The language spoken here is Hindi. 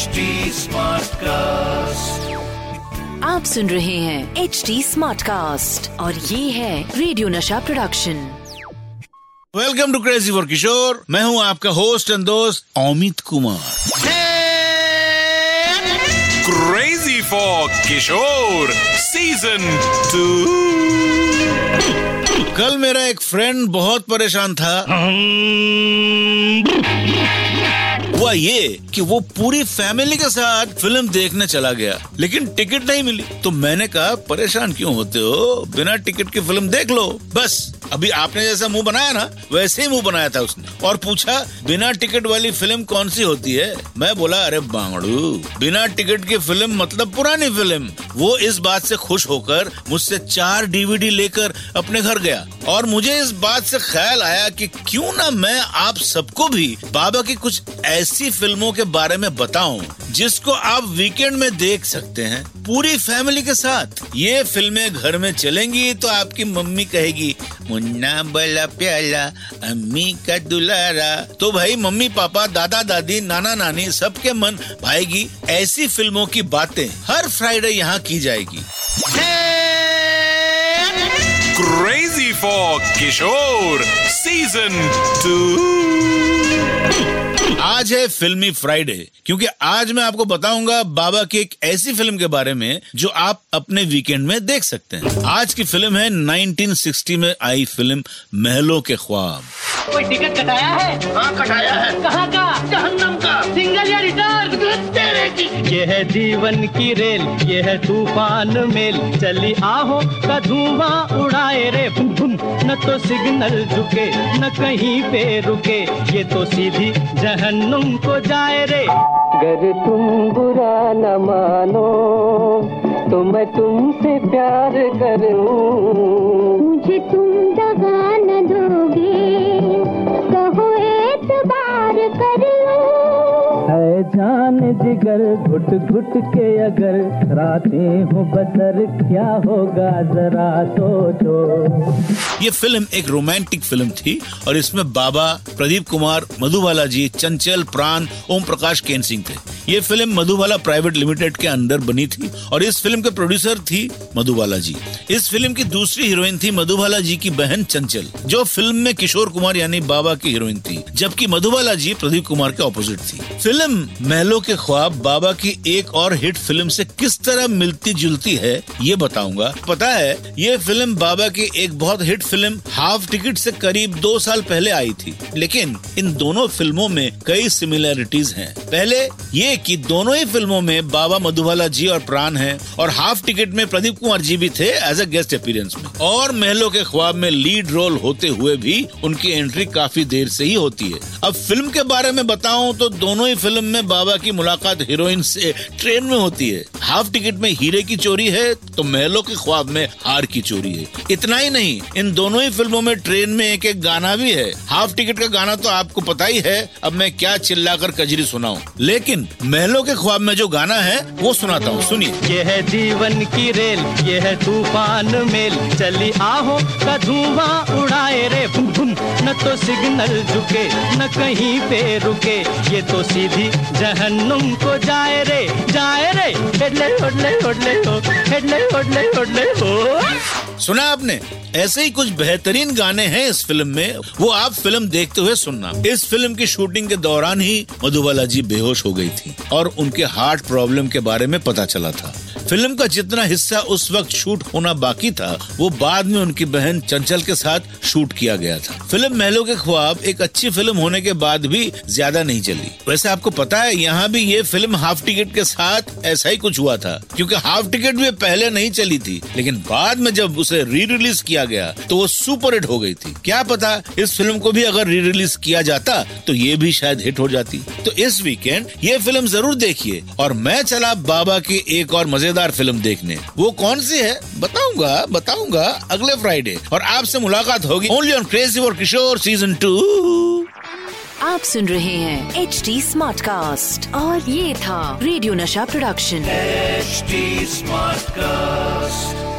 HD कास्ट आप सुन रहे हैं एच डी स्मार्ट कास्ट और ये है radio Nasha production welcome to crazy for Kishore मैं हूँ आपका होस्ट एंड दोस्त Amit Kumar crazy for Kishore season two कल मेरा एक फ्रेंड बहुत परेशान था। हुआ ये कि वो पूरी फैमिली के साथ फ़िल्म देखने चला गया, लेकिन टिकट नहीं मिली। तो मैंने कहा, परेशान क्यों होते हो? बिना टिकट की फ़िल्म देख लो, बस। अभी आपने जैसा मुँह बनाया ना, वैसे ही मुँह बनाया था उसने। और पूछा, बिना टिकट वाली फ़िल्म कौन सी होती है? मैं बोला, अरे बांगड़ू, बिना टिकट की फ़िल्म मतलब पुरानी फ़िल्म। वो इस बात से खुश होकर मुझसे चार डीवीडी लेकर अपने घर गया। और मुझे इस बात से ख्याल आया कि क्यों ना मैं आप सबको भी बाबा की कुछ ऐसी फ़िल्मों के बारे में बताऊँ जिसको आप वीकेंड में देख सकते हैं, पूरी फैमिली के साथ। ये फ़िल्में घर में चलेंगी तो आपकी मम्मी कहेगी, मुन्ना बला प्याला अम्मी का दुलारा। तो भाई, मम्मी, पापा, दादा, दादी, नाना, नानी, सबके मन भाएगी ऐसी फ़िल्मों की बातें हर फ्राइडे यहाँ की जाएगी। Crazy for Kishore Season 2 आज है फिल्मी फ्राइडे क्योंकि आज मैं आपको बताऊँगा बाबा की एक ऐसी फ़िल्म के बारे में जो आप अपने वीकेंड में देख सकते हैं। आज की फ़िल्म है 1960 में आई फ़िल्म महलों के ख्वाब। कोई टिकट कटाया है? हाँ कटाया है। कहाँ का? जहन्नम का। सिंगल या रिटर्न? तेरे की ये है जीवन की रेल ये है तूफ़ान मेल। चली आहो, का धुआँ उड़ाए रे। भुम भुम, न तो सिग्नल झुके, न कहीं पे रुके। ये तो सीधी जहन्नुम को जाए रे। अगर तुम बुरा न मानो तो मैं तुमसे प्यार करूँ। जिगर घुट घुट के अगर रातें हो बसर क्या होगा जरा सोचो। ये फ़िल्म एक रोमांटिक फ़िल्म थी और इसमें बाबा प्रदीप कुमार मधुबाला जी चंचल, प्राण, ओम प्रकाश, केन सिंह थे। ये फ़िल्म मधुबाला प्राइवेट लिमिटेड के अंदर बनी थी और इस फ़िल्म के प्रोड्यूसर थी मधुबाला जी इस फ़िल्म की दूसरी हीरोइन थी मधुबाला जी की बहन चंचल, जो फ़िल्म में किशोर कुमार यानी बाबा की हीरोइन थी, जबकि मधुबाला जी प्रदीप कुमार के ऑपोजिट थी। फ़िल्म महलों के ख्वाब, बाबा की एक और हिट फ़िल्म से किस तरह मिलती जुलती है, ये बताऊँगा। पता है, ये फ़िल्म बाबा की एक बहुत हिट फ़िल्म हाफ़ टिकट से करीब दो साल पहले आई थी, लेकिन इन दोनों फ़िल्मों में कई सिमिलैरिटीज हैं। पहले ये कि दोनों ही फ़िल्मों में बाबा मधुबाला जी और प्राण हैं, और हाफ़ टिकट में प्रदीप कुमार जी भी थे एज अ गेस्ट अपीयरेंस में। और महलों के ख्वाब में लीड रोल होते हुए भी उनकी एंट्री काफ़ी देर से ही होती है। अब फ़िल्म के बारे में बताऊँ तो दोनों ही फ़िल्म में बाबा की मुलाकात हीरोइन से ट्रेन में होती है। हाफ़ टिकट में हीरे की चोरी है तो महलों के ख्वाब में हार की चोरी है। इतना ही नहीं, इन दोनों ही फ़िल्मों में ट्रेन में एक एक गाना भी है। हाफ़ टिकट का गाना तो आपको पता ही है। अब मैं क्या चिल्ला कर कजरी सुनाऊ। लेकिन महलों के ख्वाब में जो गाना है, वो सुनाता हूँ। सुनिए। ये है जीवन की रेल ये है तूफ़ान मेल। चली आहो का धुआँ उड़ाए रे। तो सिग्नल झुके, न कहीं पे रुके। ये तो सीधी जहन्नुम को जाए रे जाए रे। हेडले, होडले होडले हो, हेडले, होडले होडले हो। सुना आपने? ऐसे ही कुछ बेहतरीन गाने हैं इस फ़िल्म में, वो आप फ़िल्म देखते हुए सुनना। इस फ़िल्म की शूटिंग के दौरान ही मधुबाला जी बेहोश हो गई थी और उनके हार्ट प्रॉब्लम के बारे में पता चला था। फ़िल्म का जितना हिस्सा उस वक्त शूट होना बाकी था, वो बाद में उनकी बहन चंचल के साथ शूट किया गया था। फ़िल्म महलों के ख्वाब, एक अच्छी फ़िल्म होने के बाद भी ज़्यादा नहीं चली। वैसे आपको पता है, यहाँ भी ये फ़िल्म हाफ़ टिकट के साथ ऐसा ही कुछ हुआ था, क्योंकि हाफ़ टिकट भी पहले नहीं चली थी, लेकिन बाद में जब उसे री रिलीज़ किया गया तो वो सुपर हिट हो गई थी। क्या पता इस फ़िल्म को भी अगर री रिलीज़ किया जाता तो ये भी शायद हिट हो जाती। तो इस वीकेंड ये फ़िल्म ज़रूर देखिए, और मैं चला बाबा की एक और मज़ेदार फ़िल्म देखने। वो कौन सी है? बताऊँगा बताऊँगा अगले फ्राइडे और आपसे मुलाकात होगी ओनली ऑन क्रेजी और किशोर सीज़न टू आप सुन रहे हैं एच डी स्मार्ट कास्ट और ये था radio Nasha production H smart Smartcast.